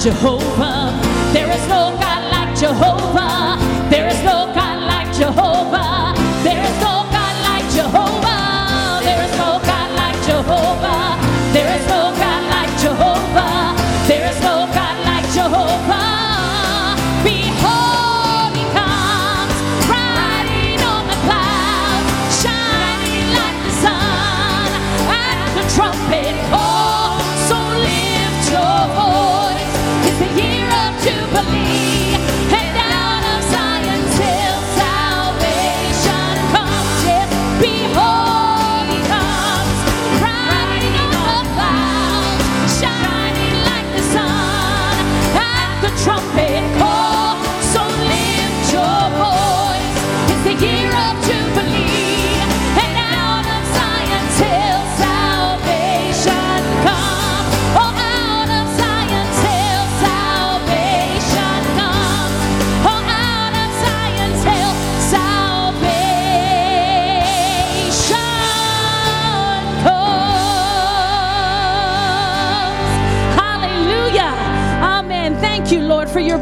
Jehovah.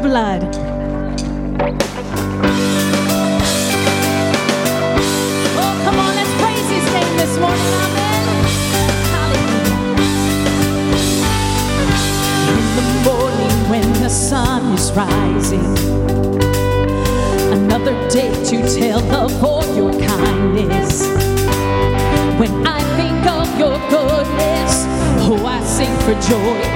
blood. Oh, In the morning when the sun is rising, another day to tell of all your kindness. When I think of your goodness, oh, I sing for joy.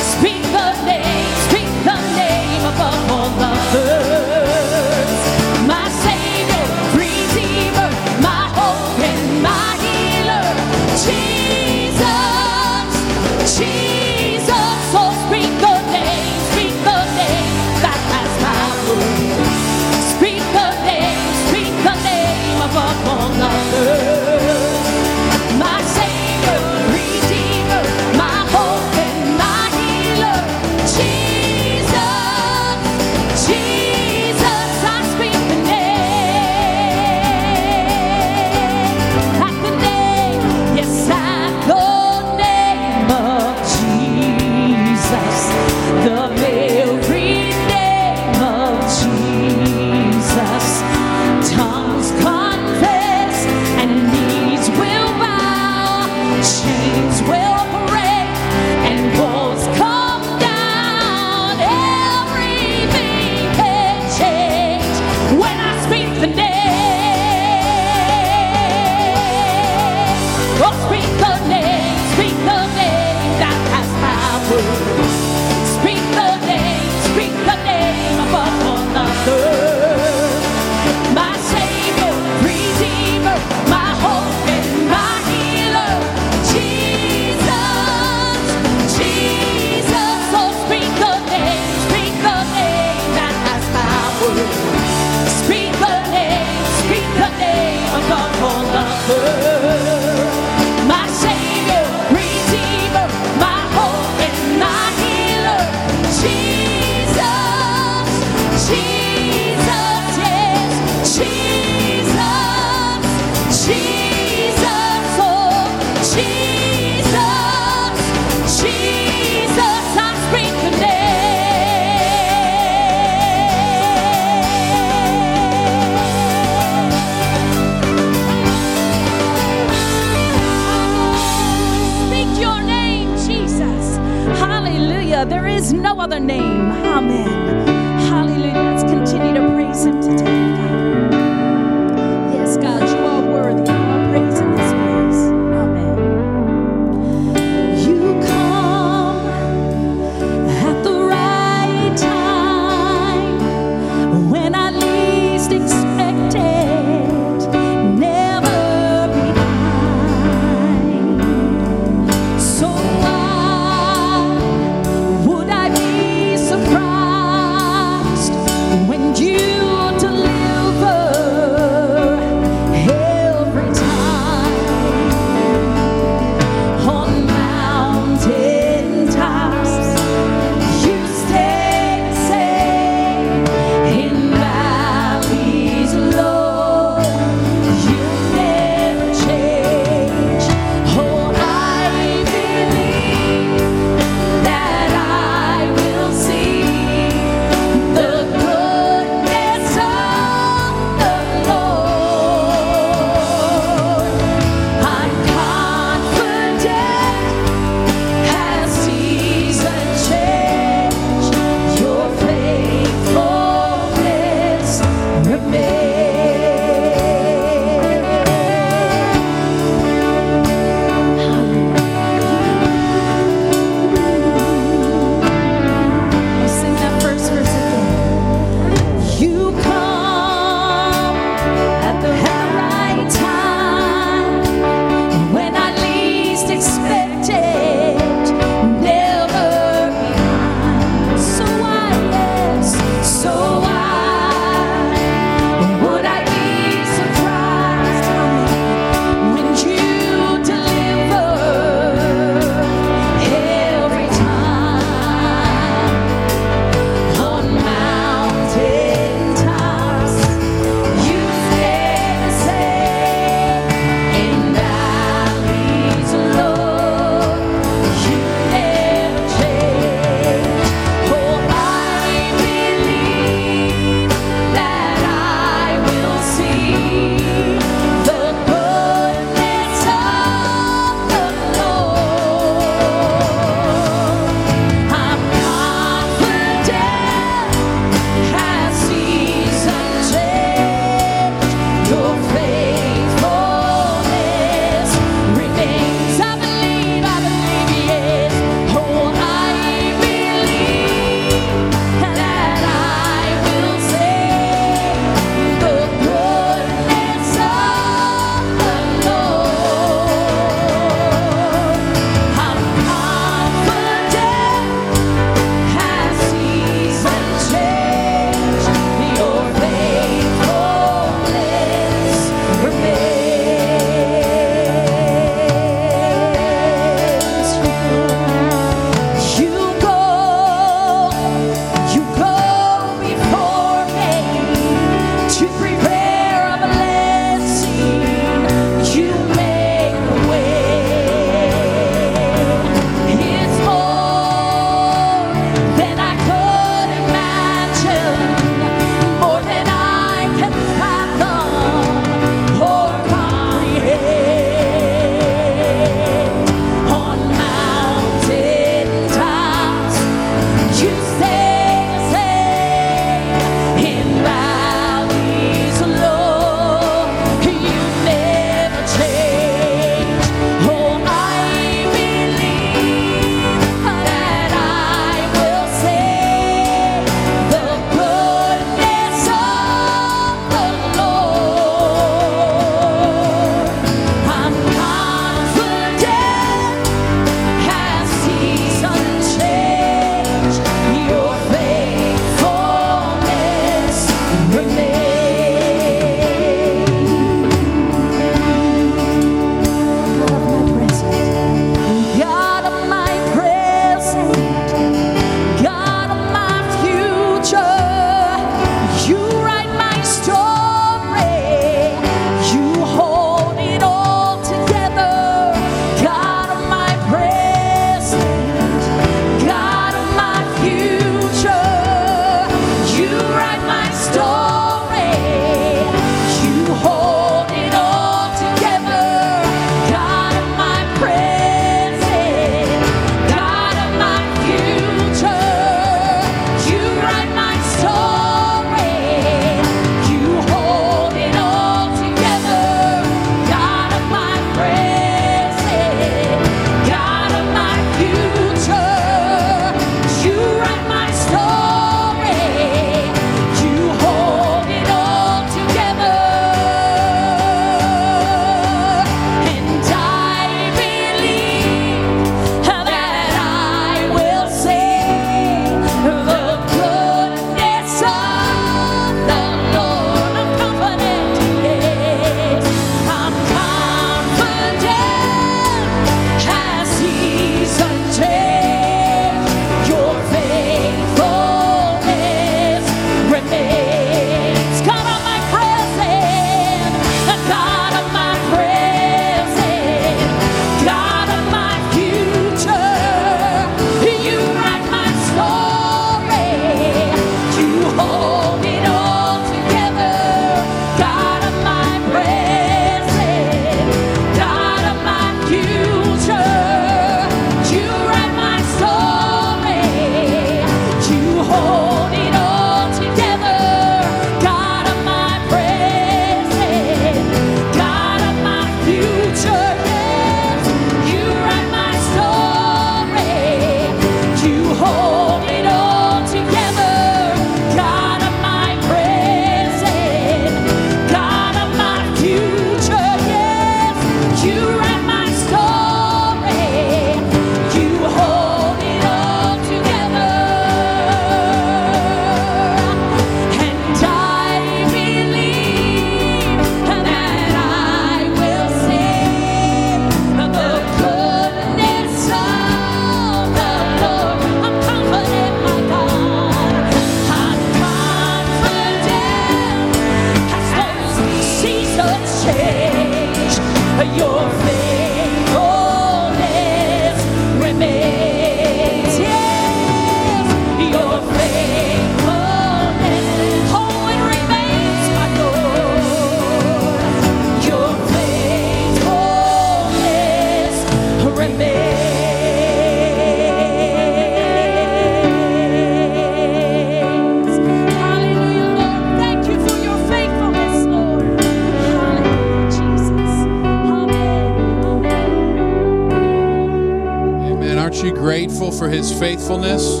His faithfulness.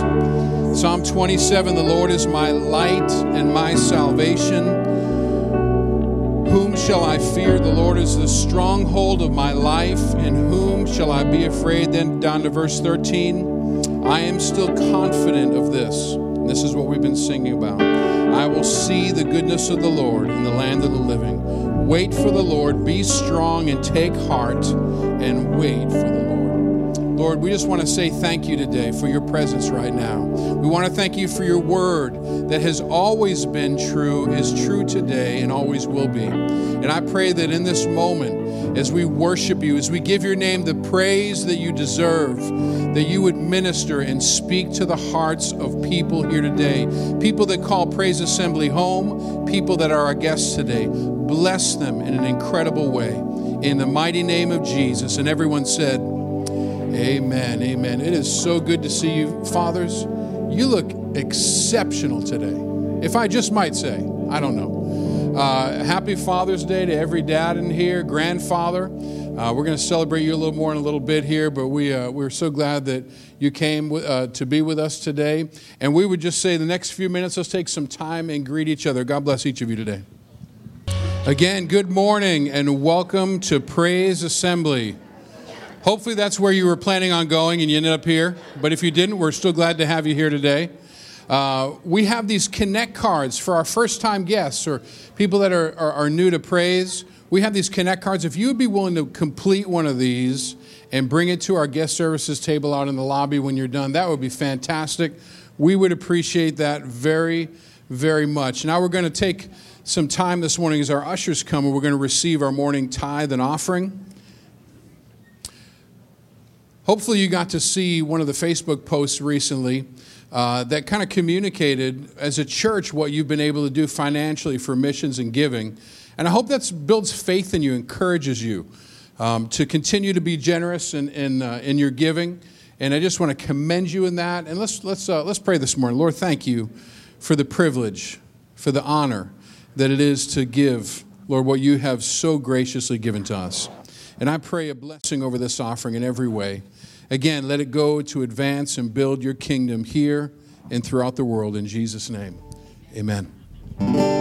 Psalm 27 The Lord is my light and my salvation. Whom shall I fear? The Lord is the stronghold of my life. In whom shall I be afraid? Then down to verse 13. I am still confident of this. This is what we've been singing about. I will see the goodness of the Lord in the land of the living. Wait for the Lord, be strong and take heart, and wait. We just want to say thank you today for your presence right now. We want to thank you for your word that has always been true, is true today, and always will be. And I pray that in this moment, as we worship you, as we give your name the praise that you deserve, that you would minister and speak to the hearts of people here today. People that call Praise Assembly home, people that are our guests today. Bless them in an incredible way. In the mighty name of Jesus. And everyone said, Amen. Amen. It is so good to see you, fathers. You look exceptional today. If I just might say, I don't know. Uh, happy Father's Day to every dad in here, grandfather. Uh, we're going to celebrate you a little more in a little bit here, but we, uh, we're so glad that you came uh, to be with us today. And we would just say the next few minutes, let's take some time and greet each other. God bless each of you today. Again, good morning and welcome to Praise Assembly. Hopefully, that's where you were planning on going and you ended up here. But if you didn't, we're still glad to have you here today. Uh, we have these connect cards for our first time guests or people that are, are, are, new to praise. We have these connect cards. If you would be willing to complete one of these and bring it to our guest services table out in the lobby when you're done, that would be fantastic. We would appreciate that very, very much. Now we're going to take some time this morning as our ushers come and we're going to receive our morning tithe and offering. Hopefully, you got to see one of the Facebook posts recently uh, that kind of communicated as a church what you've been able to do financially for missions and giving. And I hope that builds faith in you, encourages you um, to continue to be generous in, in, uh, in your giving. And I just want to commend you in that. And let's, let's, uh, let's pray this morning. Lord, thank you for the privilege, for the honor that it is to give, Lord, what you have so graciously given to us. And I pray a blessing over this offering in every way. Again, let it go to advance and build your kingdom here and throughout the world. In Jesus' name, amen.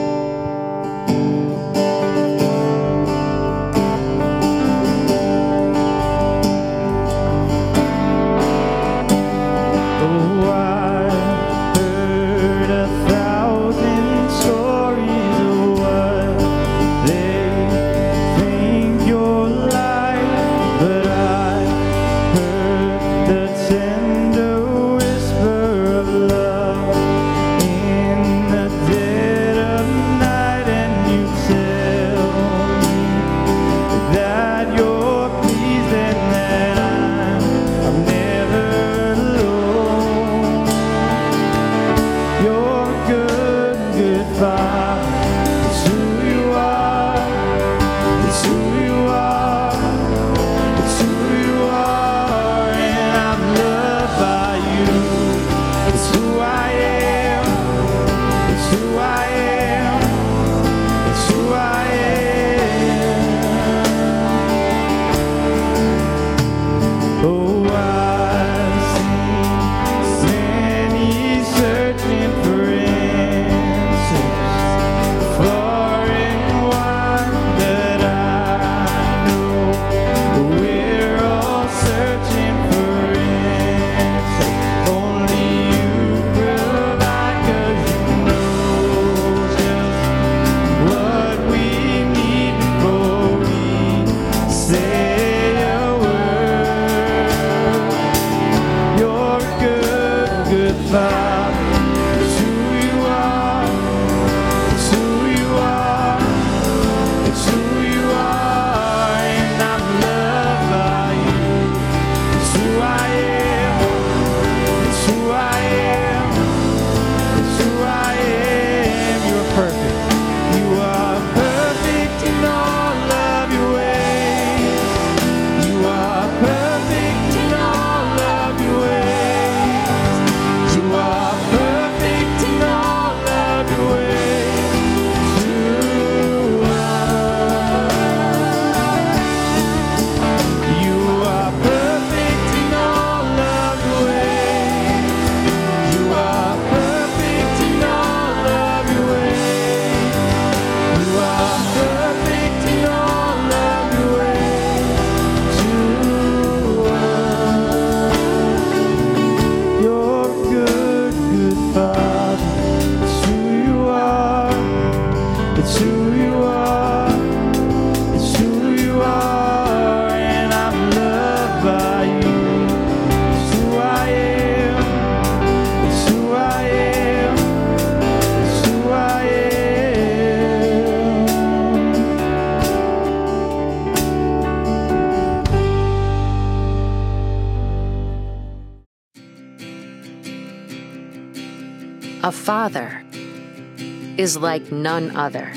Is like none other.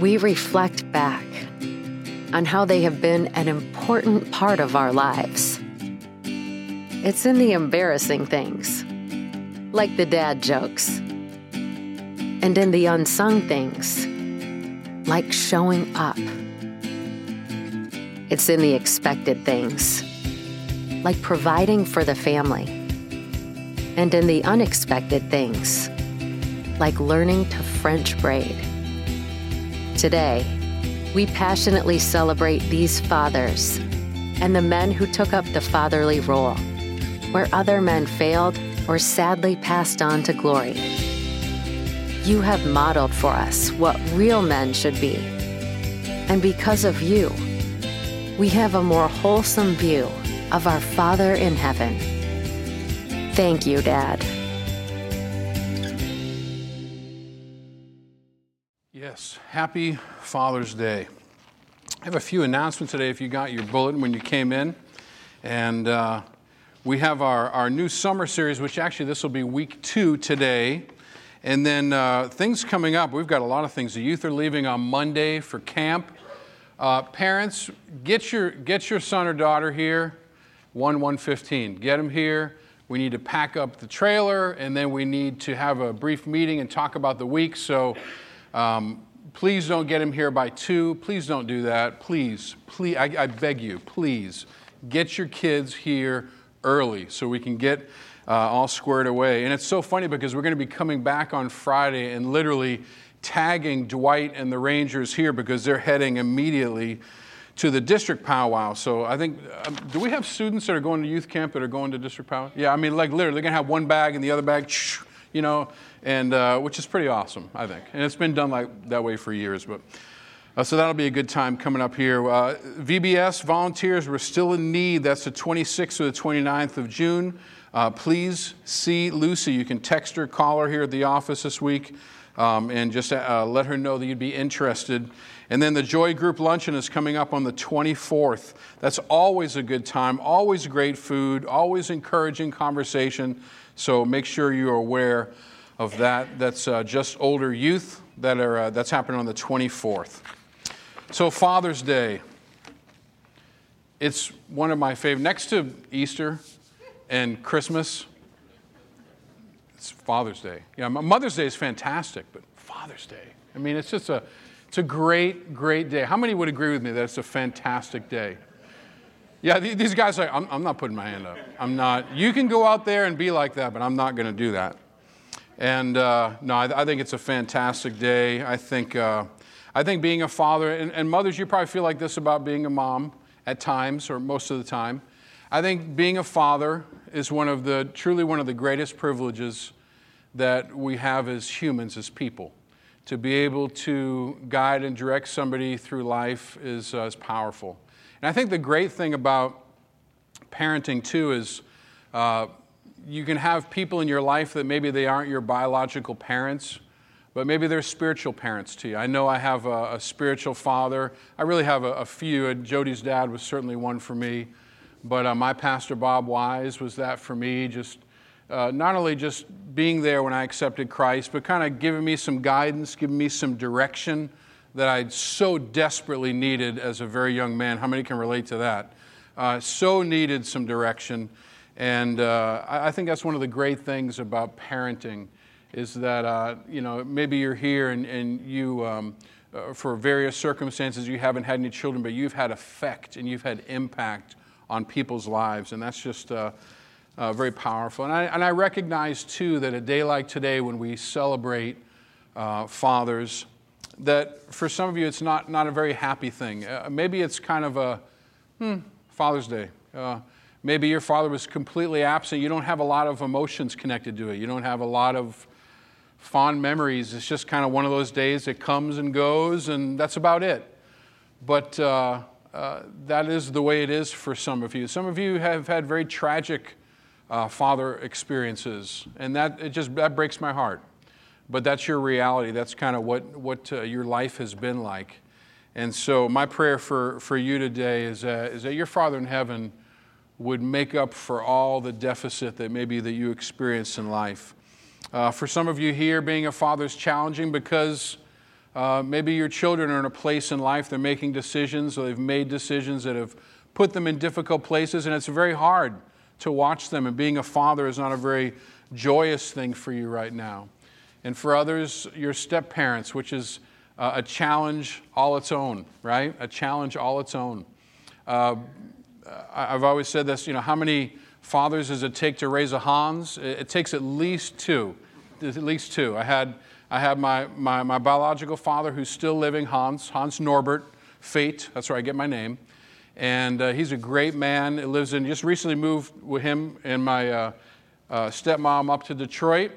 We reflect back on how they have been an important part of our lives. It's in the embarrassing things, like the dad jokes, and in the unsung things, like showing up. It's in the expected things, like providing for the family, and in the unexpected things, like learning to French braid. Today, we passionately celebrate these fathers and the men who took up the fatherly role, where other men failed or sadly passed on to glory. You have modeled for us what real men should be. And because of you, we have a more wholesome view of our Father in heaven. Thank you, Dad. Yes, happy Father's Day. I have a few announcements today if you got your bulletin when you came in. And uh, we have our, our new summer series, which actually this will be week two today. And then uh, things coming up, we've got a lot of things. The youth are leaving on Monday for camp. Uh, parents, get your, get your son or daughter here, 1 115. Get them here. We need to pack up the trailer, and then we need to have a brief meeting and talk about the week. So um, please don't get him here by 2. Please don't do that. Please, please, I, I beg you, please get your kids here early so we can get uh, all squared away. And it's so funny because we're going to be coming back on Friday and literally tagging Dwight and the Rangers here because they're heading immediately to the district powwow. So I think, um, do we have students that are going to youth camp that are going to district powwow? Yeah, I mean, like literally, they're going to have one bag and the other bag, you know, and uh, which is pretty awesome, I think. And it's been done like that way for years, but. Uh, so that'll be a good time coming up here. Uh, VBS volunteers, we're still in need. That's the 26th or the 29th of June. Uh, please see Lucy. You can text her, call her here at the office this week, um, and just uh, let her know that you'd be interested. And then the Joy Group Luncheon is coming up on the 24th. That's always a good time, always great food, always encouraging conversation. So make sure you're aware of that. That's uh, just older youth that are, uh, that's happening on the 24th. So, Father's Day. It's one of my favorite. Next to Easter and Christmas, it's Father's Day. Yeah, Mother's Day is fantastic, but Father's Day. I mean, it's just a, it's a great, great day. How many would agree with me that it's a fantastic day? Yeah, these guys are, I'm, I'm not putting my hand up. I'm not. You can go out there and be like that, but I'm not going to do that. And uh, no, I, I, think it's a fantastic day. I think, uh, I think being a father, and, and mothers, you probably feel like this about being a mom at times or most of the time. I think being a father is one of the, truly one of the greatest privileges that we have as humans, as people. To be able to guide and direct somebody through life is, uh, is powerful. And I think the great thing about parenting, too, is uh, you can have people in your life that maybe they aren't your biological parents, but maybe they're spiritual parents to you. I know I have a, a spiritual father. I really have a, a few. Jody's dad was certainly one for me. But uh, my pastor, Bob Wise, was that for me. Just uh, not only just being there when I accepted Christ, but kind of giving me some guidance, giving me some direction that I so desperately needed as a very young man. How many can relate to that? Uh, so needed some direction. And uh, I, think that's one of the great things about parenting is that, uh, you know, maybe you're here and, and you, um, uh, for various circumstances, you haven't had any children, but you've had effect and you've had impact on people's lives. And that's just uh, uh, very powerful. And I, and I recognize, too, that a day like today, when we celebrate uh, fathers, that for some of you, it's not, not a very happy thing. maybe it's kind of a, hmm, Father's Day. Maybe your father was completely absent. You don't have a lot of emotions connected to it. You don't have a lot of fond memories. It's just kind of one of those days that comes and goes, and that's about it. But uh, uh, that is the way it is for some of you. Some of you have had very tragic uh, father experiences, and that it just that breaks my heart. But that's your reality. That's kind of what what uh, your life has been like. And so, my prayer for, for you today is, is that your Father in heaven would make up for all the deficit that maybe that you experience in life. Uh, for some of you here, being a father is challenging because uh, maybe your children are in a place in life they're making decisions or they've made decisions that have put them in difficult places, and it's very hard to watch them. And being a father is not a very joyous thing for you right now. And for others, your step parents, which is uh, a challenge all its own, right? A challenge all its own. Uh, I've always said this, you know, how many fathers does it take to raise a Hans? It, takes at least two. At least two. I had, I had my, my, my biological father who's still living, Hans, Hans Norbert, Fate, that's where I get my name. And uh, he's a great man. He lives in, just recently moved with him and my uh, uh, stepmom up to Detroit.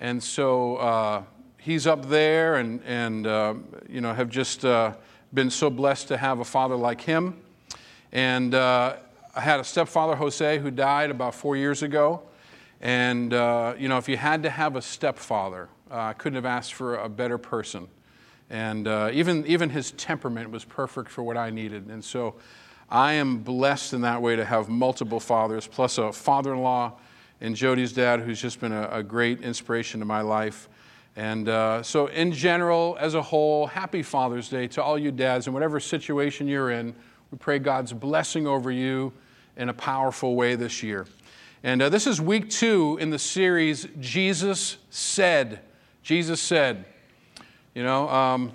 And so uh, he's up there and, and uh, you know, have just uh, been so blessed to have a father like him. And uh, I had a stepfather, Jose, who died about four years ago. And, uh, you know, if you had to have a stepfather, uh, I couldn't have asked for a better person. And uh, even, even his temperament was perfect for what I needed. And so I am blessed in that way to have multiple fathers, plus a father in law and Jody's dad, who's just been a, a great inspiration to my life. And uh, so, in general, as a whole, happy Father's Day to all you dads in whatever situation you're in. We pray God's blessing over you in a powerful way this year. And uh, this is week two in the series, Jesus Said. Jesus Said. You know, um,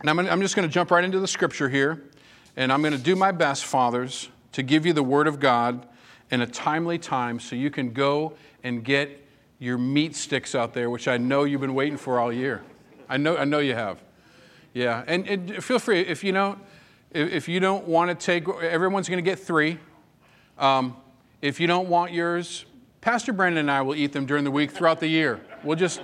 and I'm, I'm just going to jump right into the scripture here. And I'm going to do my best, fathers, to give you the word of God in a timely time so you can go and get your meat sticks out there, which I know you've been waiting for all year. I know, I know you have. Yeah, and, and feel free if you don't if you don't want to take everyone's going to get three. Um, if you don't want yours, Pastor Brandon and I will eat them during the week throughout the year. We'll just,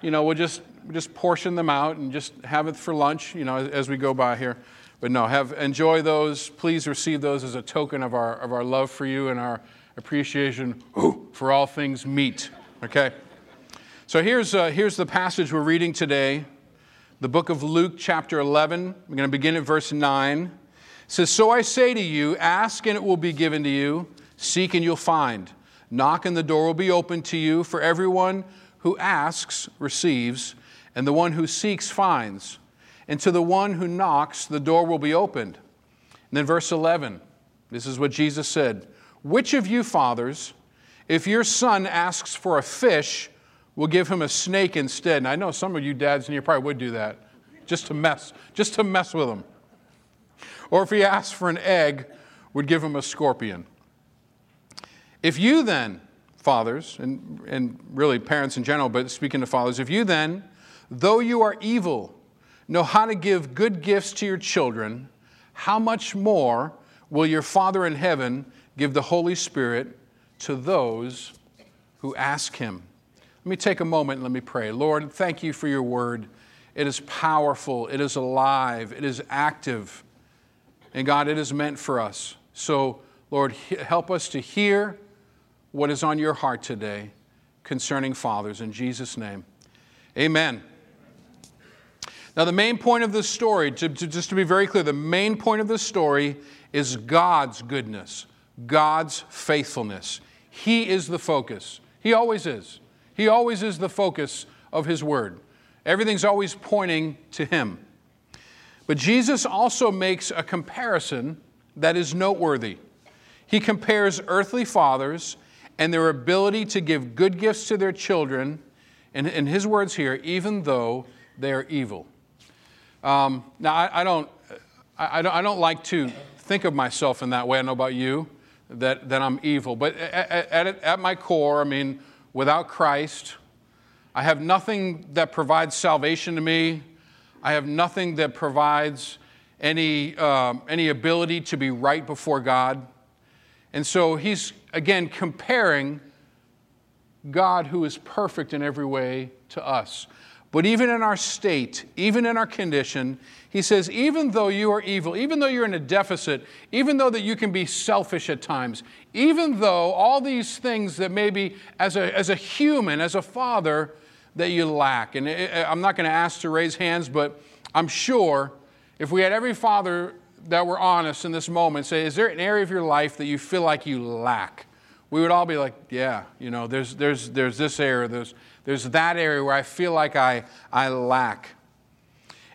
you know, we'll just just portion them out and just have it for lunch, you know, as, as we go by here. But no, have enjoy those. Please receive those as a token of our of our love for you and our appreciation for all things meat. Okay? So here's, uh, here's the passage we're reading today the book of Luke, chapter 11. We're going to begin at verse 9. It says, So I say to you, ask and it will be given to you, seek and you'll find, knock and the door will be opened to you. For everyone who asks receives, and the one who seeks finds. And to the one who knocks, the door will be opened. And then verse 11, this is what Jesus said Which of you fathers, if your son asks for a fish, we'll give him a snake instead. And I know some of you dads in here probably would do that just to mess, just to mess with him. Or if he asks for an egg, would give him a scorpion. If you then, fathers, and, and really parents in general, but speaking to fathers, if you then, though you are evil, know how to give good gifts to your children, how much more will your Father in heaven give the Holy Spirit to those who ask Him. Let me take a moment and let me pray. Lord, thank you for your word. It is powerful, it is alive, it is active. And God, it is meant for us. So, Lord, help us to hear what is on your heart today concerning fathers. In Jesus' name, amen. Now, the main point of this story, to, to, just to be very clear, the main point of this story is God's goodness. God's faithfulness. He is the focus. He always is. He always is the focus of His Word. Everything's always pointing to Him. But Jesus also makes a comparison that is noteworthy. He compares earthly fathers and their ability to give good gifts to their children, and in his words here, even though they are evil. Um, now, I, I don't, I, I, don't, I don't like to think of myself in that way. I know about you that, that I'm evil. But at, at, at my core, I mean, without Christ, I have nothing that provides salvation to me. I have nothing that provides any, um, any ability to be right before God. And so he's, again, comparing God, who is perfect in every way, to us. But even in our state, even in our condition, he says, even though you are evil, even though you're in a deficit, even though that you can be selfish at times, even though all these things that maybe as a, as a human, as a father, that you lack. And eh, eh, I'm not going to ask to raise hands, but I'm sure if we had every father that were honest in this moment say, is there an area of your life that you feel like you lack? we would all be like, yeah, you know, there's, there's, there's this area, there's, there's that area where I feel like I, I lack.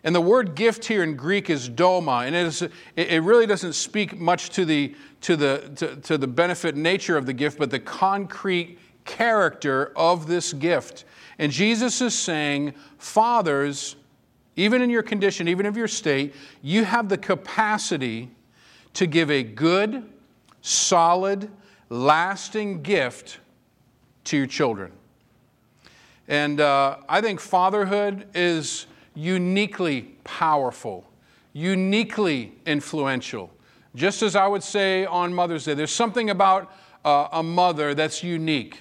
And the word gift here in Greek is doma, and it, is, it really doesn't speak much to the, to, the, to, to the benefit nature of the gift, but the concrete character of this gift. And Jesus is saying, Fathers, even in your condition, even of your state, you have the capacity to give a good, solid, lasting gift to your children. And uh, I think fatherhood is uniquely powerful, uniquely influential. Just as I would say on Mother's Day, there's something about uh, a mother that's unique.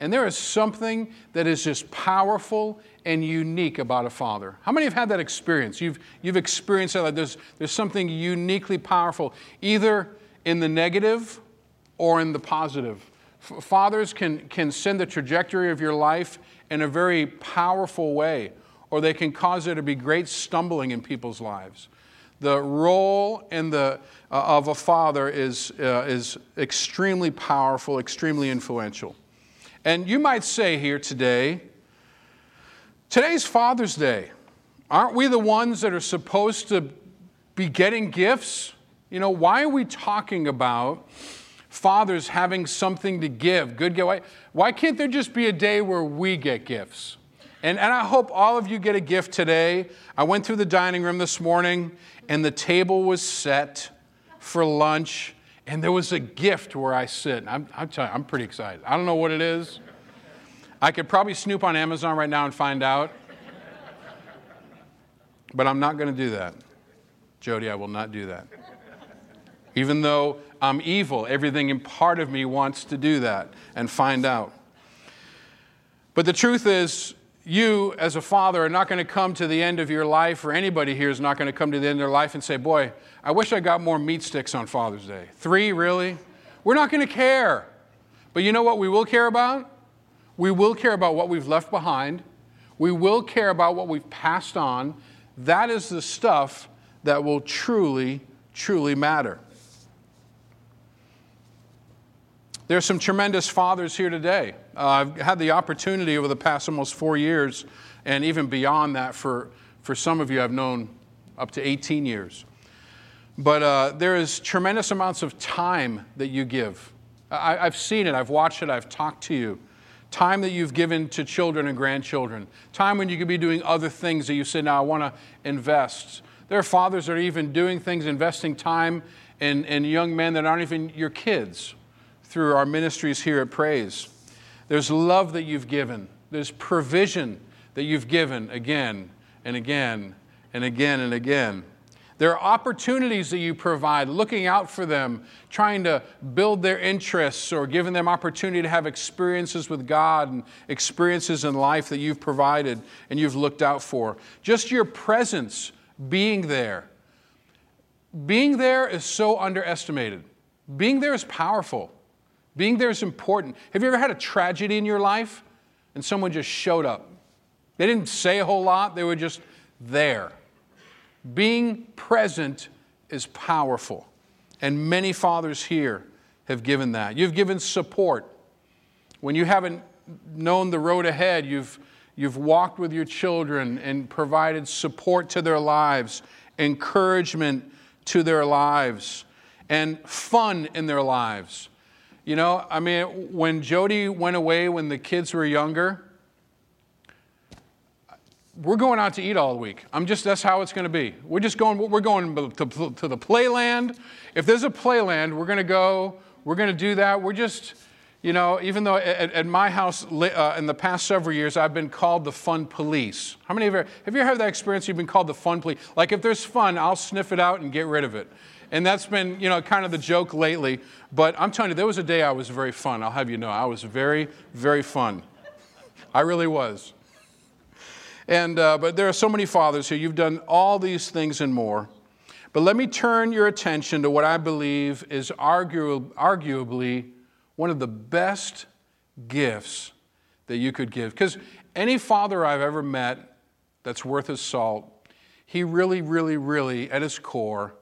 And there is something that is just powerful and unique about a father. How many have had that experience? You've, you've experienced that. There's, there's something uniquely powerful, either in the negative or in the positive. F- fathers can, can send the trajectory of your life in a very powerful way, or they can cause there to be great stumbling in people's lives. The role in the, uh, of a father is, uh, is extremely powerful, extremely influential. And you might say here today, Today's Father's Day. Aren't we the ones that are supposed to be getting gifts? You know, why are we talking about fathers having something to give? Good gift. Why, why can't there just be a day where we get gifts? And, and I hope all of you get a gift today. I went through the dining room this morning, and the table was set for lunch, and there was a gift where I sit. I'm, I'm telling you, I'm pretty excited. I don't know what it is. I could probably snoop on Amazon right now and find out. But I'm not going to do that. Jody, I will not do that. Even though I'm evil, everything in part of me wants to do that and find out. But the truth is, you as a father are not going to come to the end of your life, or anybody here is not going to come to the end of their life and say, Boy, I wish I got more meat sticks on Father's Day. Three, really? We're not going to care. But you know what we will care about? We will care about what we've left behind. We will care about what we've passed on. That is the stuff that will truly, truly matter. There's some tremendous fathers here today. Uh, I've had the opportunity over the past almost four years, and even beyond that, for, for some of you I've known up to 18 years. But uh, there is tremendous amounts of time that you give. I, I've seen it, I've watched it, I've talked to you time that you've given to children and grandchildren, time when you could be doing other things that you say, now I want to invest. There are fathers that are even doing things, investing time in, in young men that aren't even your kids through our ministries here at Praise. There's love that you've given, there's provision that you've given again and again and again and again. There are opportunities that you provide, looking out for them, trying to build their interests or giving them opportunity to have experiences with God and experiences in life that you've provided and you've looked out for. Just your presence, being there. Being there is so underestimated. Being there is powerful. Being there is important. Have you ever had a tragedy in your life and someone just showed up? They didn't say a whole lot, they were just there. Being present is powerful. And many fathers here have given that. You've given support. When you haven't known the road ahead, you've, you've walked with your children and provided support to their lives, encouragement to their lives, and fun in their lives. You know, I mean, when Jody went away when the kids were younger, we're going out to eat all week. I'm just, that's how it's going to be. We're just going, we're going to, to the playland. If there's a playland, we're going to go, we're going to do that. We're just, you know, even though at, at my house uh, in the past several years, I've been called the fun police. How many of you, have you ever had that experience? You've been called the fun police. Like if there's fun, I'll sniff it out and get rid of it. And that's been, you know, kind of the joke lately. But I'm telling you, there was a day I was very fun. I'll have you know, I was very, very fun. I really was. And, uh, but there are so many fathers here. You've done all these things and more. But let me turn your attention to what I believe is argu- arguably one of the best gifts that you could give. Because any father I've ever met that's worth his salt, he really, really, really, at his core,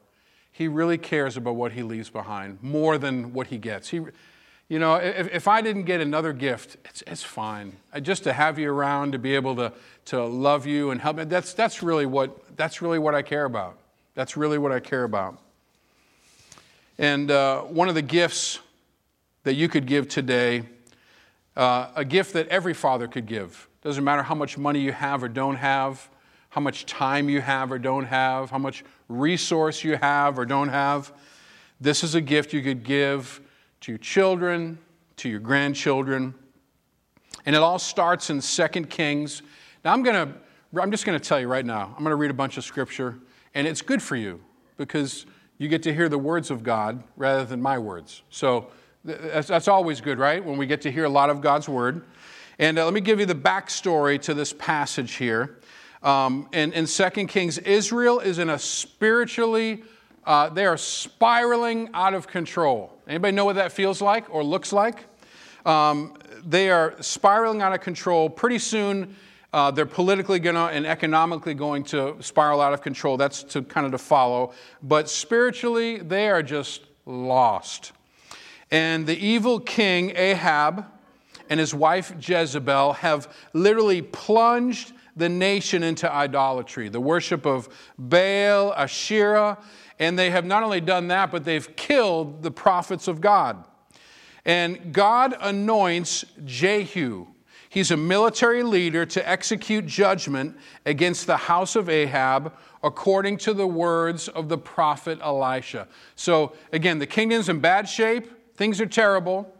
he really cares about what he leaves behind more than what he gets. He, You know, if, if I didn't get another gift, it's, it's fine. Just to have you around, to be able to, to love you and help me, that's, that's, really what, that's really what I care about. That's really what I care about. And uh, one of the gifts that you could give today, uh, a gift that every father could give. Doesn't matter how much money you have or don't have, how much time you have or don't have, how much resource you have or don't have. This is a gift you could give to your children, to your grandchildren. And it all starts in 2 Kings. Now I'm going to I'm just going to tell you right now. I'm going to read a bunch of scripture and it's good for you because you get to hear the words of God rather than my words. So that's, always good, right? When we get to hear a lot of God's word. And uh, let me give you the backstory to this passage here. Um, in, in 2 Kings, Israel is in a spiritually, uh, they are spiraling out of control. Anybody know what that feels like or looks like? Um, they are spiraling out of control. Pretty soon, uh, they're politically going to and economically going to spiral out of control. That's to kind of to follow. But spiritually, they are just lost. And the evil king Ahab and his wife Jezebel have literally plunged the nation into idolatry, the worship of Baal, Asherah, and they have not only done that, but they've killed the prophets of God. And God anoints Jehu. He's a military leader to execute judgment against the house of Ahab according to the words of the prophet Elisha. So, again, the kingdom's in bad shape, things are terrible.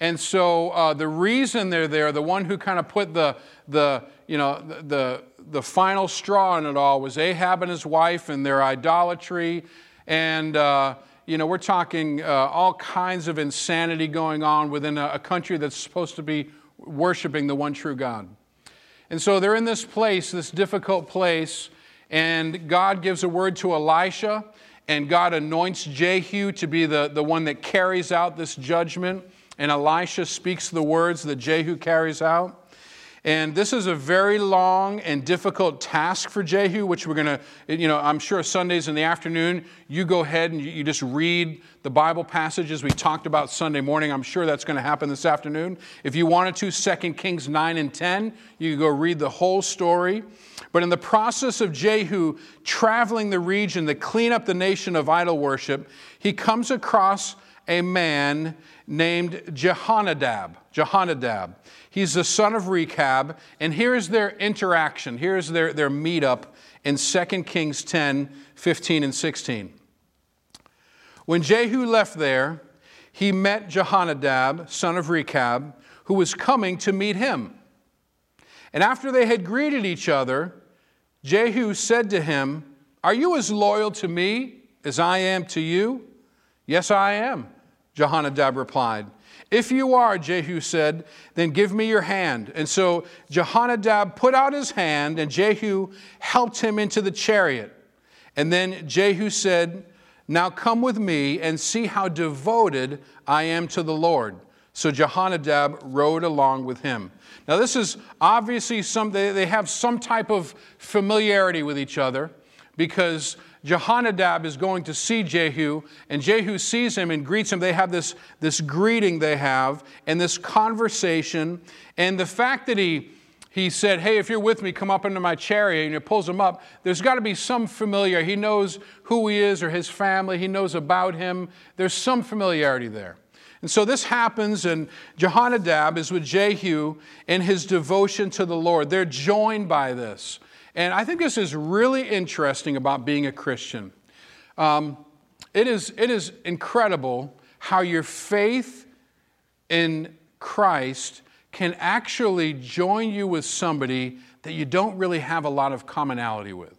And so uh, the reason they're there, the one who kind of put the, the, you know, the, the, the final straw in it all was Ahab and his wife and their idolatry. And, uh, you know, we're talking uh, all kinds of insanity going on within a, a country that's supposed to be worshiping the one true God. And so they're in this place, this difficult place, and God gives a word to Elisha, and God anoints Jehu to be the, the one that carries out this judgment and Elisha speaks the words that Jehu carries out. And this is a very long and difficult task for Jehu, which we're going to, you know, I'm sure Sundays in the afternoon, you go ahead and you just read the Bible passages we talked about Sunday morning. I'm sure that's going to happen this afternoon. If you wanted to, 2 Kings 9 and 10, you could go read the whole story. But in the process of Jehu traveling the region to clean up the nation of idol worship, he comes across a man named Jehonadab. Jehonadab. He's the son of Rechab, and here's their interaction. Here's their, their meetup in 2 Kings 10 15 and 16. When Jehu left there, he met Jehonadab, son of Rechab, who was coming to meet him. And after they had greeted each other, Jehu said to him, Are you as loyal to me as I am to you? Yes, I am. Jehonadab replied. If you are, Jehu said, then give me your hand. And so Jehonadab put out his hand, and Jehu helped him into the chariot. And then Jehu said, Now come with me and see how devoted I am to the Lord. So Jehonadab rode along with him. Now, this is obviously some, they, have some type of familiarity with each other because Jehonadab is going to see Jehu, and Jehu sees him and greets him. They have this, this greeting they have and this conversation. And the fact that he, he said, Hey, if you're with me, come up into my chariot, and he pulls him up, there's got to be some familiar. He knows who he is or his family, he knows about him. There's some familiarity there. And so this happens, and Jehonadab is with Jehu in his devotion to the Lord. They're joined by this. And I think this is really interesting about being a Christian. Um, it, is, it is incredible how your faith in Christ can actually join you with somebody that you don't really have a lot of commonality with.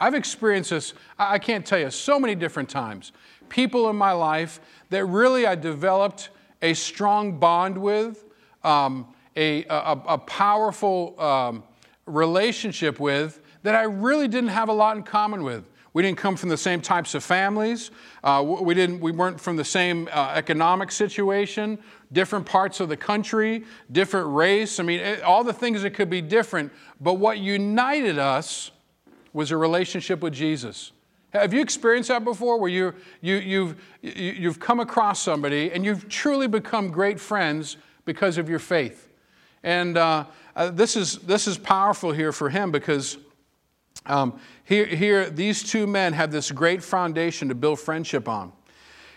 I've experienced this, I can't tell you, so many different times. People in my life that really I developed a strong bond with, um, a, a, a, powerful um, relationship with that I really didn't have a lot in common with. We didn't come from the same types of families. Uh, we, didn't, we weren't from the same uh, economic situation, different parts of the country, different race. I mean, it, all the things that could be different. But what united us was a relationship with Jesus. Have you experienced that before where you, you, you've, you, you've come across somebody and you've truly become great friends because of your faith? And uh, uh, this, is, this is powerful here for him because um, here, here, these two men have this great foundation to build friendship on.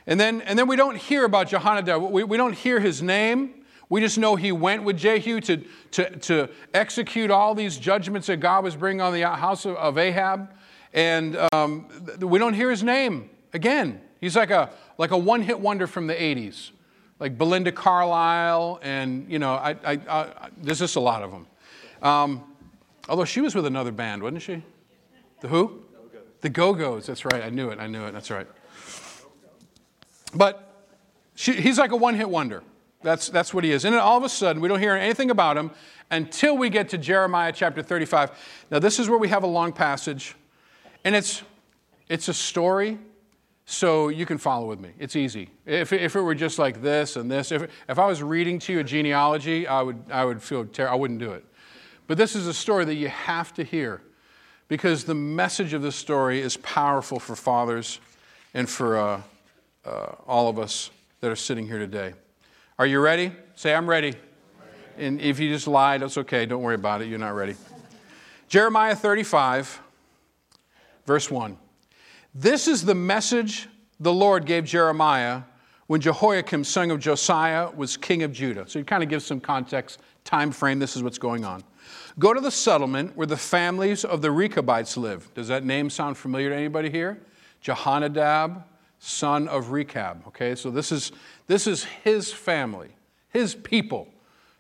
And then, and then we don't hear about Jehonadab. We, we don't hear his name. We just know he went with Jehu to, to, to execute all these judgments that God was bringing on the house of, of Ahab. And um, we don't hear his name again. He's like a, like a one hit wonder from the 80s, like Belinda Carlisle, and, you know, I, I, I, there's just a lot of them. Um, although she was with another band, wasn't she? The who? The Go Go's. That's right. I knew it. I knew it. That's right. But she, he's like a one hit wonder. That's, that's what he is. And then all of a sudden, we don't hear anything about him until we get to Jeremiah chapter 35. Now, this is where we have a long passage, and it's, it's a story, so you can follow with me. It's easy. If, if it were just like this and this, if, if I was reading to you a genealogy, I would, I would feel terrible. I wouldn't do it. But this is a story that you have to hear because the message of this story is powerful for fathers and for uh, uh, all of us that are sitting here today. Are you ready? Say, I'm ready. And if you just lied, that's okay. Don't worry about it. You're not ready. Jeremiah 35, verse 1. This is the message the Lord gave Jeremiah when Jehoiakim, son of Josiah, was king of Judah. So you kind of give some context, time frame. This is what's going on. Go to the settlement where the families of the Rechabites live. Does that name sound familiar to anybody here? Jehonadab, son of Rechab. Okay, so this is, this is his family, his people.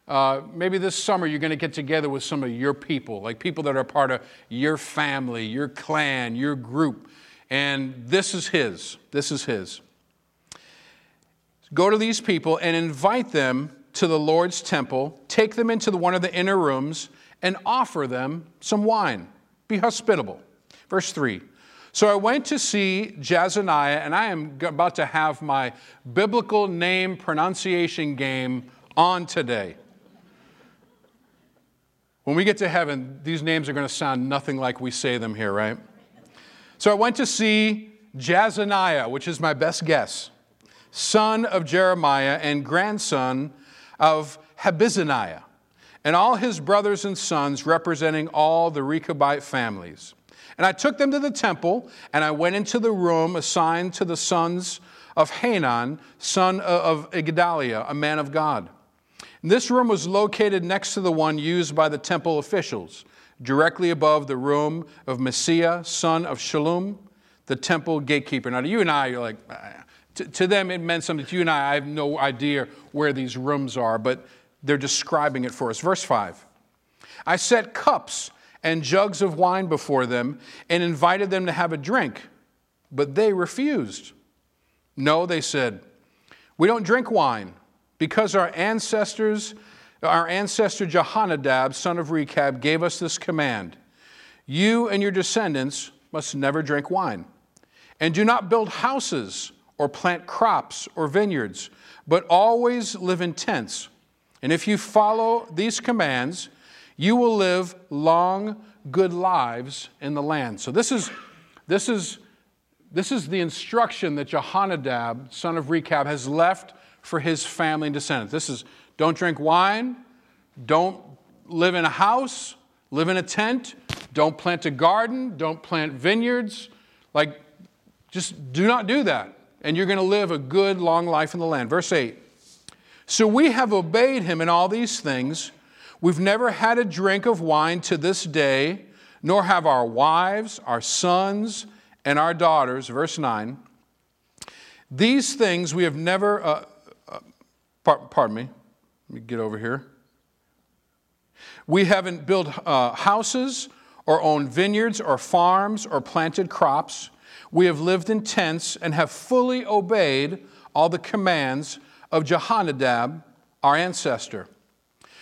Uh, maybe this summer you're going to get together with some of your people, like people that are part of your family, your clan, your group. And this is his. This is his. Go to these people and invite them to the Lord's temple, take them into one of the inner rooms, and offer them some wine. Be hospitable. Verse 3 so I went to see Jazaniah, and I am about to have my biblical name pronunciation game on today. When we get to heaven, these names are going to sound nothing like we say them here, right? So I went to see Jazaniah, which is my best guess, son of Jeremiah and grandson of Habizaniah, and all his brothers and sons representing all the Rechabite families. And I took them to the temple, and I went into the room assigned to the sons of Hanan, son of Igdaliah, a man of God. And this room was located next to the one used by the temple officials, directly above the room of Maaseiah, son of Shallum, the temple gatekeeper. Now, to you and I, you're like, ah. to, to them it meant something. To you and I, I have no idea where these rooms are, but they're describing it for us. Verse 5 I set cups and jugs of wine before them and invited them to have a drink. But they refused. No, they said, we don't drink wine because our ancestors, our ancestor Jehonadab, son of Rechab, gave us this command You and your descendants must never drink wine. And do not build houses or plant crops or vineyards, but always live in tents. And if you follow these commands, you will live long, good lives in the land. So this is, this is, this is the instruction that Jehonadab, son of Rechab, has left for his family and descendants. This is don't drink wine, don't live in a house, live in a tent, don't plant a garden, don't plant vineyards. Like, just do not do that. And you're going to live a good, long life in the land. Verse 8. So we have obeyed him in all these things We've never had a drink of wine to this day, nor have our wives, our sons, and our daughters. Verse 9. These things we have never, uh, uh, pardon me, let me get over here. We haven't built uh, houses or owned vineyards or farms or planted crops. We have lived in tents and have fully obeyed all the commands of Jehonadab, our ancestor.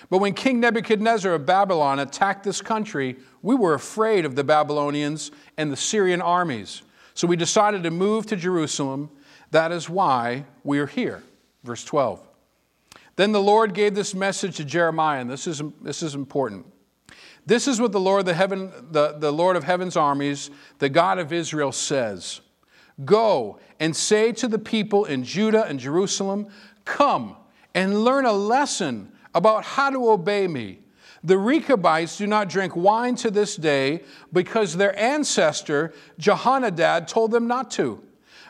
But when King Nebuchadnezzar of Babylon attacked this country, we were afraid of the Babylonians and the Syrian armies. So we decided to move to Jerusalem. That is why we are here. Verse 12. Then the Lord gave this message to Jeremiah, and this is, this is important. This is what the Lord, the, heaven, the, the Lord of heaven's armies, the God of Israel says Go and say to the people in Judah and Jerusalem, Come and learn a lesson about how to obey me. The Rechabites do not drink wine to this day because their ancestor Jehonadab told them not to.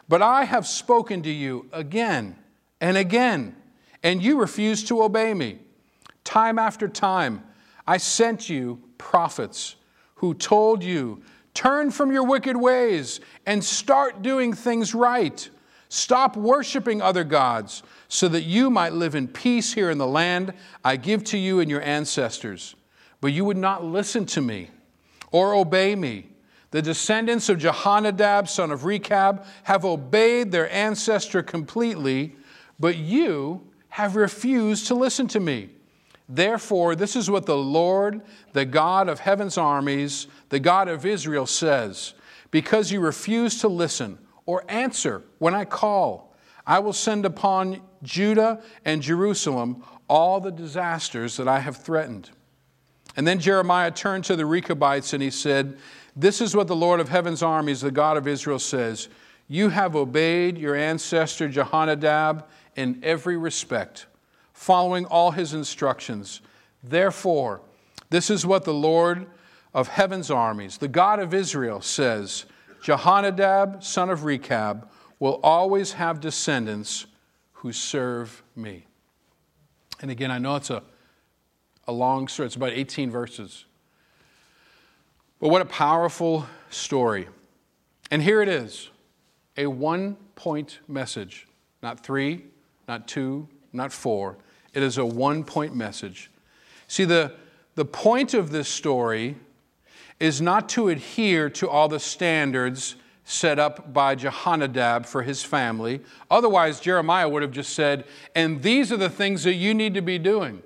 But I have spoken to you again and again, and you refuse to obey me. Time after time, I sent you prophets who told you, Turn from your wicked ways and start doing things right. Stop worshiping other gods so that you might live in peace here in the land I give to you and your ancestors. But you would not listen to me or obey me. The descendants of Jehonadab, son of Rechab, have obeyed their ancestor completely, but you have refused to listen to me. Therefore, this is what the Lord, the God of heaven's armies, the God of Israel says Because you refuse to listen or answer when I call, I will send upon Judah and Jerusalem all the disasters that I have threatened. And then Jeremiah turned to the Rechabites and he said, This is what the Lord of heaven's armies, the God of Israel, says You have obeyed your ancestor Jehonadab in every respect following all his instructions. Therefore, this is what the Lord of heaven's armies, the God of Israel, says Jehonadab, son of Rechab, will always have descendants who serve me. And again, I know it's a, a long story, it's about 18 verses. But what a powerful story. And here it is a one point message, not three, not two, not four. It is a one point message. See, the, the point of this story is not to adhere to all the standards set up by Jehonadab for his family. Otherwise, Jeremiah would have just said, and these are the things that you need to be doing.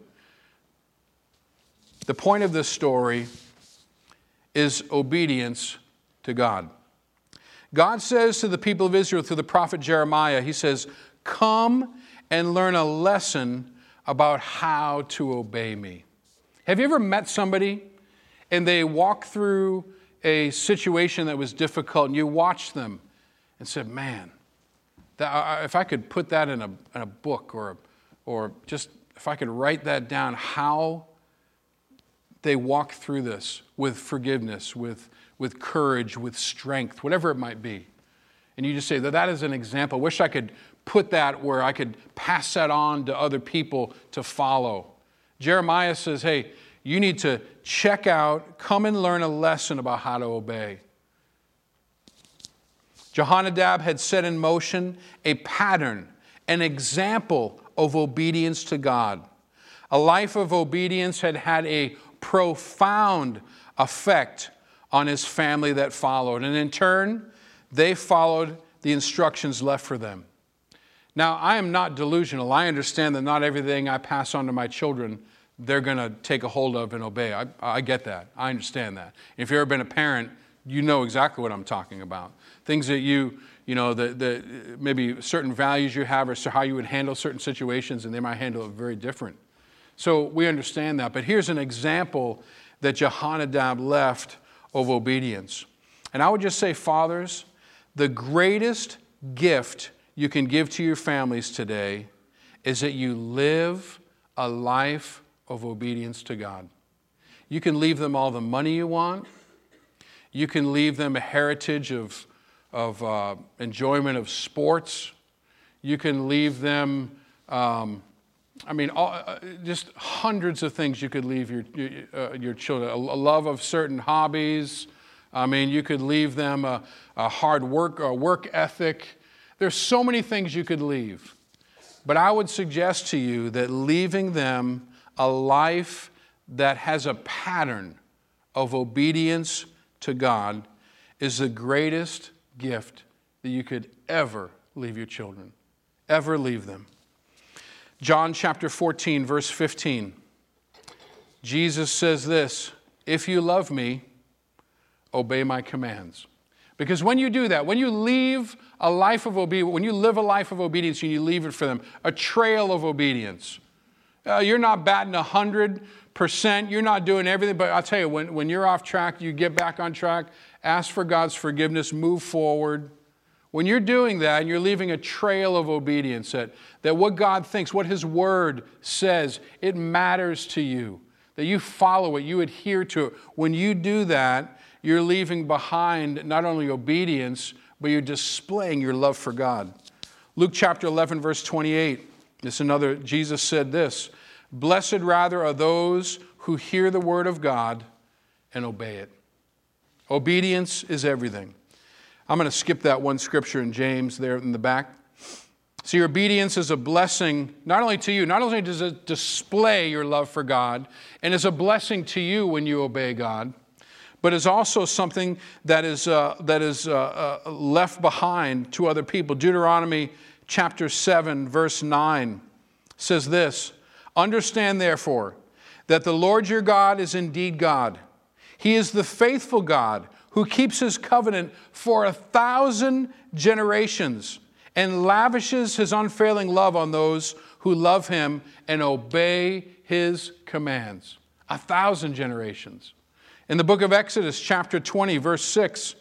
The point of this story is obedience to God. God says to the people of Israel through the prophet Jeremiah, He says, Come and learn a lesson about how to obey me. Have you ever met somebody and they walk through a situation that was difficult and you watch them and said, Man, that, if I could put that in a, in a book or, or just if I could write that down, how they walk through this with forgiveness, with, with courage, with strength, whatever it might be. And you just say that that is an example. Wish I could put that where I could pass that on to other people to follow. Jeremiah says, hey, you need to check out, come and learn a lesson about how to obey. Jehonadab had set in motion a pattern, an example of obedience to God. A life of obedience had had a profound effect on his family that followed. And in turn, they followed the instructions left for them. Now, I am not delusional. I understand that not everything I pass on to my children they're going to take a hold of and obey. I, I get that. I understand that. If you've ever been a parent, you know exactly what I'm talking about. Things that you, you know, that the, maybe certain values you have or how you would handle certain situations, and they might handle it very different. So we understand that. But here's an example that Jehonadab left of obedience. And I would just say, fathers, the greatest gift you can give to your families today is that you live a life of obedience to God. You can leave them all the money you want. You can leave them a heritage of, of uh, enjoyment of sports. You can leave them, um, I mean, all, uh, just hundreds of things you could leave your, your, uh, your children. A, a, love of certain hobbies. I mean, you could leave them a, a hard work, a work ethic. There's so many things you could leave. But I would suggest to you that leaving them a life that has a pattern of obedience to God is the greatest gift that you could ever leave your children. Ever leave them. John chapter 14, verse 15. Jesus says this If you love me, obey my commands. Because when you do that, when you leave a life of obedience, when you live a life of obedience and you leave it for them, a trail of obedience, uh, you're not batting 100 percent. You're not doing everything, but I'll tell you, when, when you're off track, you get back on track, ask for God's forgiveness, move forward. When you're doing that and you're leaving a trail of obedience, that, that what God thinks, what His Word says, it matters to you, that you follow it, you adhere to it. When you do that, you're leaving behind not only obedience, but you're displaying your love for God. Luke chapter 11, verse 28. This another, Jesus said this Blessed rather are those who hear the word of God and obey it. Obedience is everything. I'm going to skip that one scripture in James there in the back. See, your obedience is a blessing not only to you, not only does it display your love for God, and is a blessing to you when you obey God, but is also something that is, uh, that is uh, uh, left behind to other people. Deuteronomy chapter 7, verse 9 says this Understand, therefore, that the Lord your God is indeed God. He is the faithful God who keeps his covenant for a thousand generations and lavishes his unfailing love on those who love him and obey his commands. A thousand generations. In the book of Exodus, chapter 20, verse 6,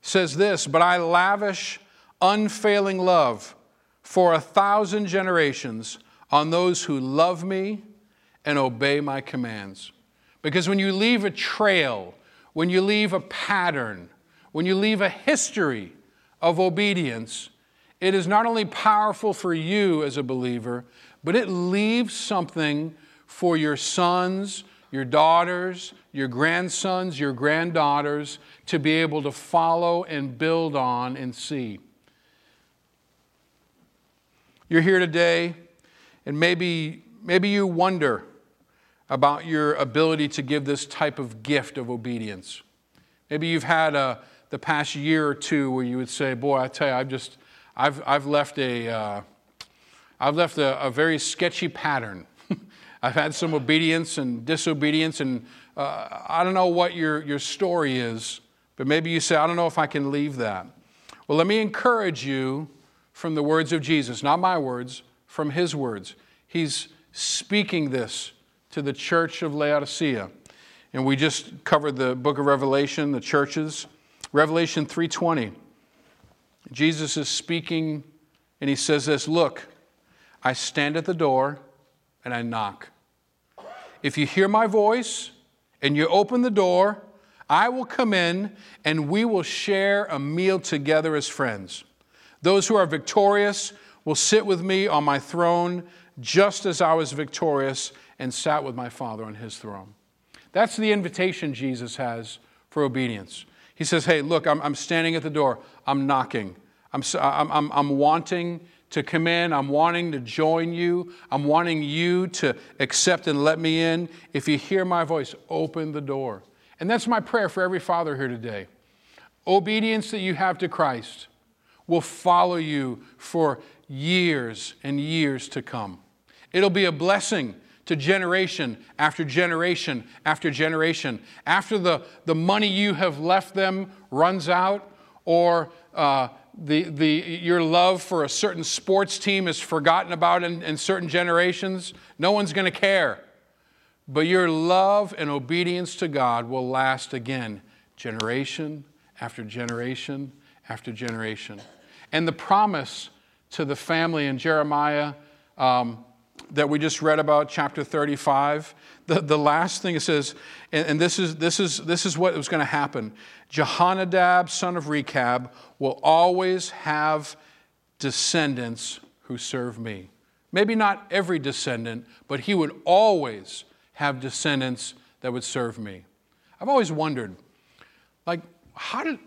says this But I lavish unfailing love for a thousand generations on those who love me and obey my commands. Because when you leave a trail, when you leave a pattern, when you leave a history of obedience, it is not only powerful for you as a believer, but it leaves something for your sons, your daughters, your grandsons, your granddaughters to be able to follow and build on and see. You're here today, and maybe, maybe you wonder about your ability to give this type of gift of obedience. Maybe you've had a, the past year or two where you would say, Boy, I tell you, I've just, I've, I've left a, uh, I've left a, a very sketchy pattern. I've had some obedience and disobedience, and uh, I don't know what your, your story is, but maybe you say, I don't know if I can leave that. Well, let me encourage you from the words of Jesus, not my words, from his words. He's speaking this to the church of Laodicea. And we just covered the book of Revelation, the churches. Revelation 3:20. Jesus is speaking and he says this, "Look, I stand at the door and I knock. If you hear my voice and you open the door, I will come in and we will share a meal together as friends. Those who are victorious will sit with me on my throne, just as I was victorious and sat with my Father on his throne. That's the invitation Jesus has for obedience. He says, Hey, look, I'm, I'm standing at the door, I'm knocking, I'm, I'm, I'm wanting to come in, I'm wanting to join you, I'm wanting you to accept and let me in. If you hear my voice, open the door. And that's my prayer for every father here today. Obedience that you have to Christ will follow you for years and years to come. It'll be a blessing to generation after generation after generation. After the, the money you have left them runs out, or uh, the, the, your love for a certain sports team is forgotten about in, in certain generations, no one's going to care. But your love and obedience to God will last again, generation after generation after generation. And the promise to the family in Jeremiah um, that we just read about, chapter 35, the, the last thing it says, and, and this, is, this, is, this is what was going to happen Jehonadab, son of Rechab, will always have descendants who serve me. Maybe not every descendant, but he would always have descendants that would serve me. I've always wondered, like, how did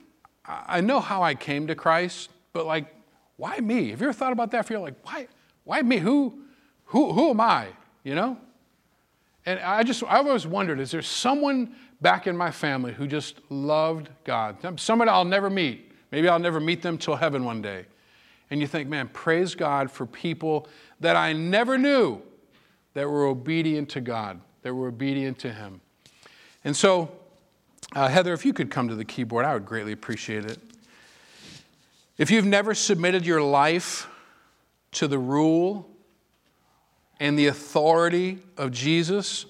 I know how I came to Christ, but like, why me? Have you ever thought about that? Feel like, why, why me? Who, who, who am I? You know? And I just, I always wondered, is there someone back in my family who just loved God? Someone I'll never meet. Maybe I'll never meet them till heaven one day. And you think, man, praise God for people that I never knew that were obedient to God, that were obedient to Him. And so, uh, Heather, if you could come to the keyboard, I would greatly appreciate it. If you've never submitted your life to the rule and the authority of Jesus,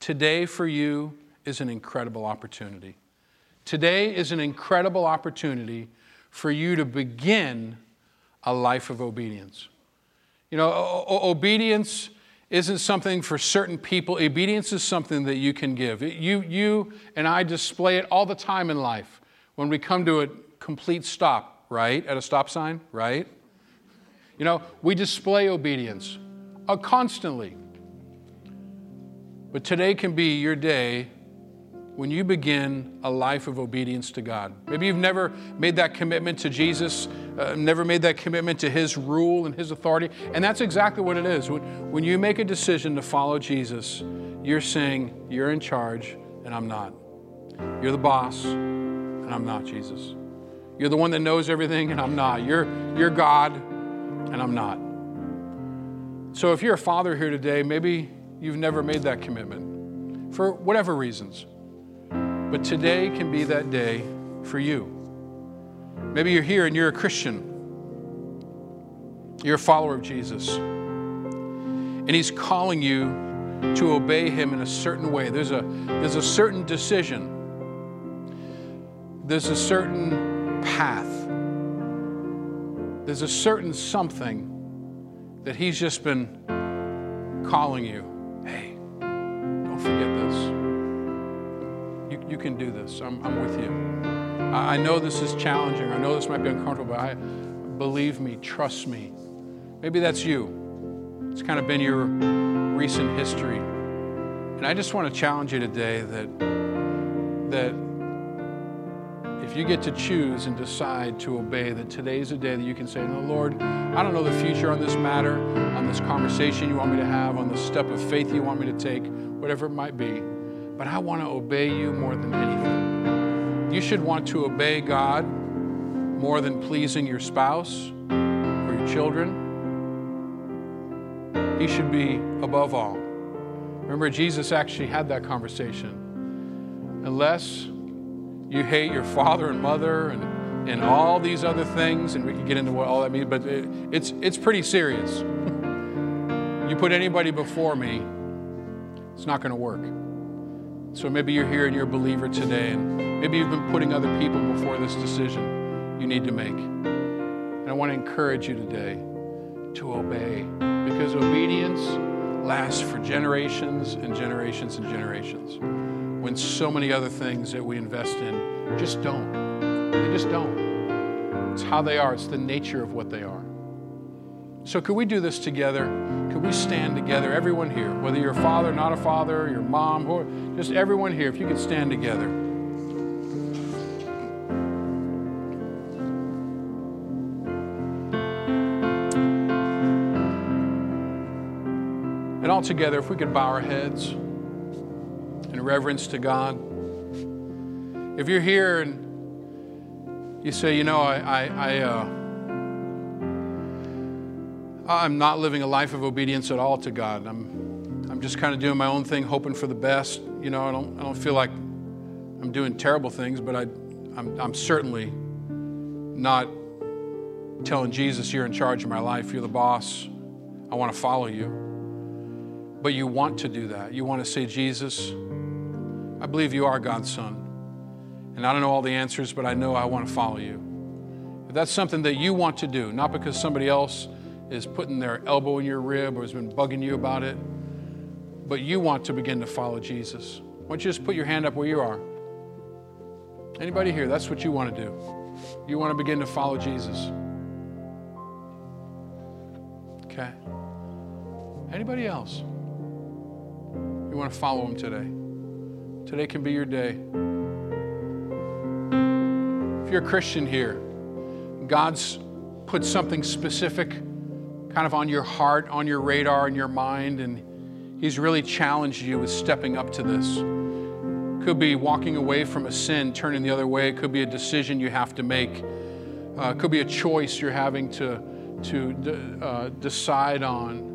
today for you is an incredible opportunity. Today is an incredible opportunity for you to begin a life of obedience. You know, o- obedience isn't something for certain people. Obedience is something that you can give. You, you and I display it all the time in life when we come to a complete stop, right? At a stop sign, right? You know, we display obedience uh, constantly. But today can be your day when you begin a life of obedience to God. Maybe you've never made that commitment to Jesus, uh, never made that commitment to His rule and His authority. And that's exactly what it is. When, when you make a decision to follow Jesus, you're saying, You're in charge and I'm not. You're the boss and I'm not, Jesus. You're the one that knows everything and I'm not. You're, you're God and I'm not. So if you're a father here today, maybe you've never made that commitment for whatever reasons. But today can be that day for you. Maybe you're here and you're a Christian, you're a follower of Jesus, and He's calling you to obey Him in a certain way. There's a, there's a certain decision, there's a certain path, there's a certain something that He's just been calling you. Hey, don't forget this you you can do this. I'm, I'm with you. I, I know this is challenging. I know this might be uncomfortable, but I, believe me, trust me. Maybe that's you. It's kind of been your recent history. And I just want to challenge you today that, that if you get to choose and decide to obey, that today's a day that you can say, No, Lord, I don't know the future on this matter, on this conversation you want me to have, on the step of faith you want me to take, whatever it might be but I want to obey you more than anything. You should want to obey God more than pleasing your spouse or your children. He should be above all. Remember, Jesus actually had that conversation. Unless you hate your father and mother and, and all these other things, and we can get into what all that means, but it, it's, it's pretty serious. you put anybody before me, it's not going to work. So maybe you're here and you're a believer today, and maybe you've been putting other people before this decision you need to make. And I want to encourage you today to obey because obedience lasts for generations and generations and generations when so many other things that we invest in just don't. They just don't. It's how they are, it's the nature of what they are. So, could we do this together? Could we stand together, everyone here, whether you're a father, not a father, your mom, or just everyone here, if you could stand together. And all together, if we could bow our heads reverence to God. If you're here and you say, you know, I, I, I uh, I'm not living a life of obedience at all to God. I'm, I'm just kind of doing my own thing, hoping for the best. You know, I don't, I don't feel like I'm doing terrible things, but I, I'm, I'm certainly not telling Jesus, You're in charge of my life, you're the boss, I want to follow you. But you want to do that. You want to say, Jesus, I believe you are God's son. And I don't know all the answers, but I know I want to follow you. If that's something that you want to do, not because somebody else is putting their elbow in your rib or has been bugging you about it, but you want to begin to follow Jesus, why don't you just put your hand up where you are? Anybody here, that's what you want to do. You want to begin to follow Jesus. Okay. Anybody else? You want to follow him today? Today can be your day. If you're a Christian here, God's put something specific kind of on your heart, on your radar, in your mind, and He's really challenged you with stepping up to this. Could be walking away from a sin, turning the other way. It could be a decision you have to make. Uh, could be a choice you're having to, to uh, decide on.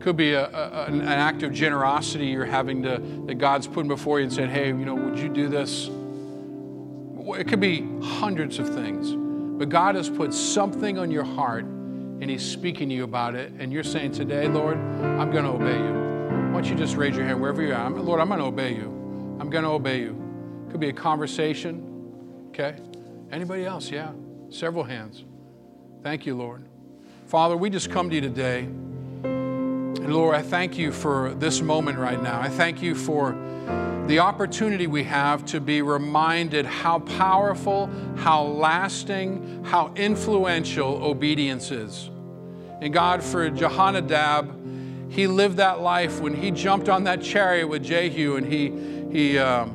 Could be a, a, an act of generosity you're having to, that God's putting before you and saying, hey, you know, would you do this? It could be hundreds of things. But God has put something on your heart and He's speaking to you about it, and you're saying today, Lord, I'm going to obey you. Why don't you just raise your hand wherever you're at? Lord, I'm going to obey you. I'm going to obey you. Could be a conversation. Okay. Anybody else? Yeah. Several hands. Thank you, Lord. Father, we just come to you today. And Lord, I thank you for this moment right now. I thank you for the opportunity we have to be reminded how powerful, how lasting, how influential obedience is. And God, for Jehonadab, he lived that life when he jumped on that chariot with Jehu and he, he, um,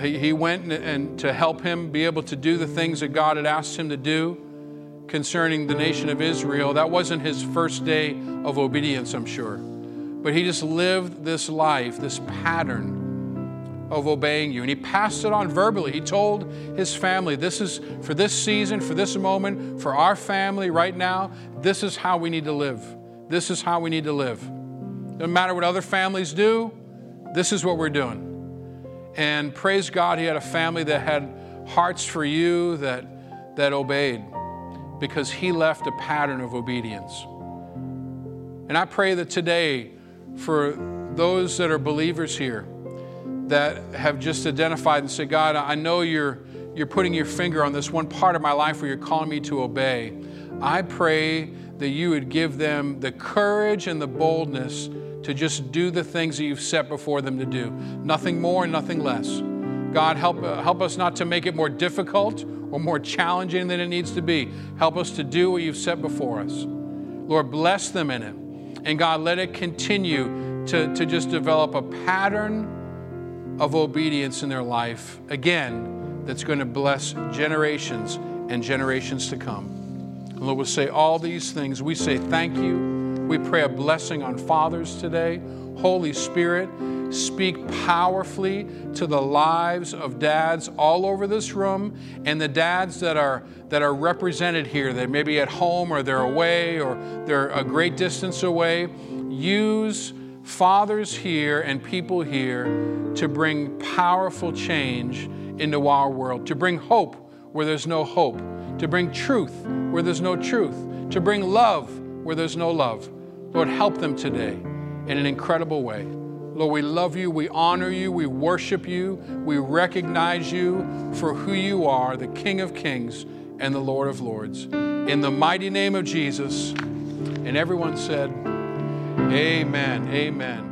he, he went and, and to help him be able to do the things that God had asked him to do concerning the nation of Israel. That wasn't his first day of obedience, I'm sure. But he just lived this life, this pattern of obeying you. And he passed it on verbally. He told his family, This is for this season, for this moment, for our family right now, this is how we need to live. This is how we need to live. No matter what other families do, this is what we're doing. And praise God, he had a family that had hearts for you, that, that obeyed because he left a pattern of obedience. And I pray that today, for those that are believers here that have just identified and said, God, I know you're, you're putting your finger on this one part of my life where you're calling me to obey. I pray that you would give them the courage and the boldness to just do the things that you've set before them to do. Nothing more and nothing less. God, help, uh, help us not to make it more difficult or more challenging than it needs to be. Help us to do what you've set before us. Lord, bless them in it. And God, let it continue to, to just develop a pattern of obedience in their life, again, that's going to bless generations and generations to come. And Lord, we'll say all these things. We say thank you. We pray a blessing on fathers today. Holy Spirit, speak powerfully to the lives of dads all over this room and the dads that are that are represented here. That may be at home or they're away or they're a great distance away. Use fathers here and people here to bring powerful change into our world to bring hope where there's no hope to bring truth where there's no truth to bring love where there's no love. Lord help them today in an incredible way Lord, we love you, we honor you, we worship you, we recognize you for who you are, the King of Kings and the Lord of Lords. In the mighty name of Jesus. And everyone said, Amen. Amen.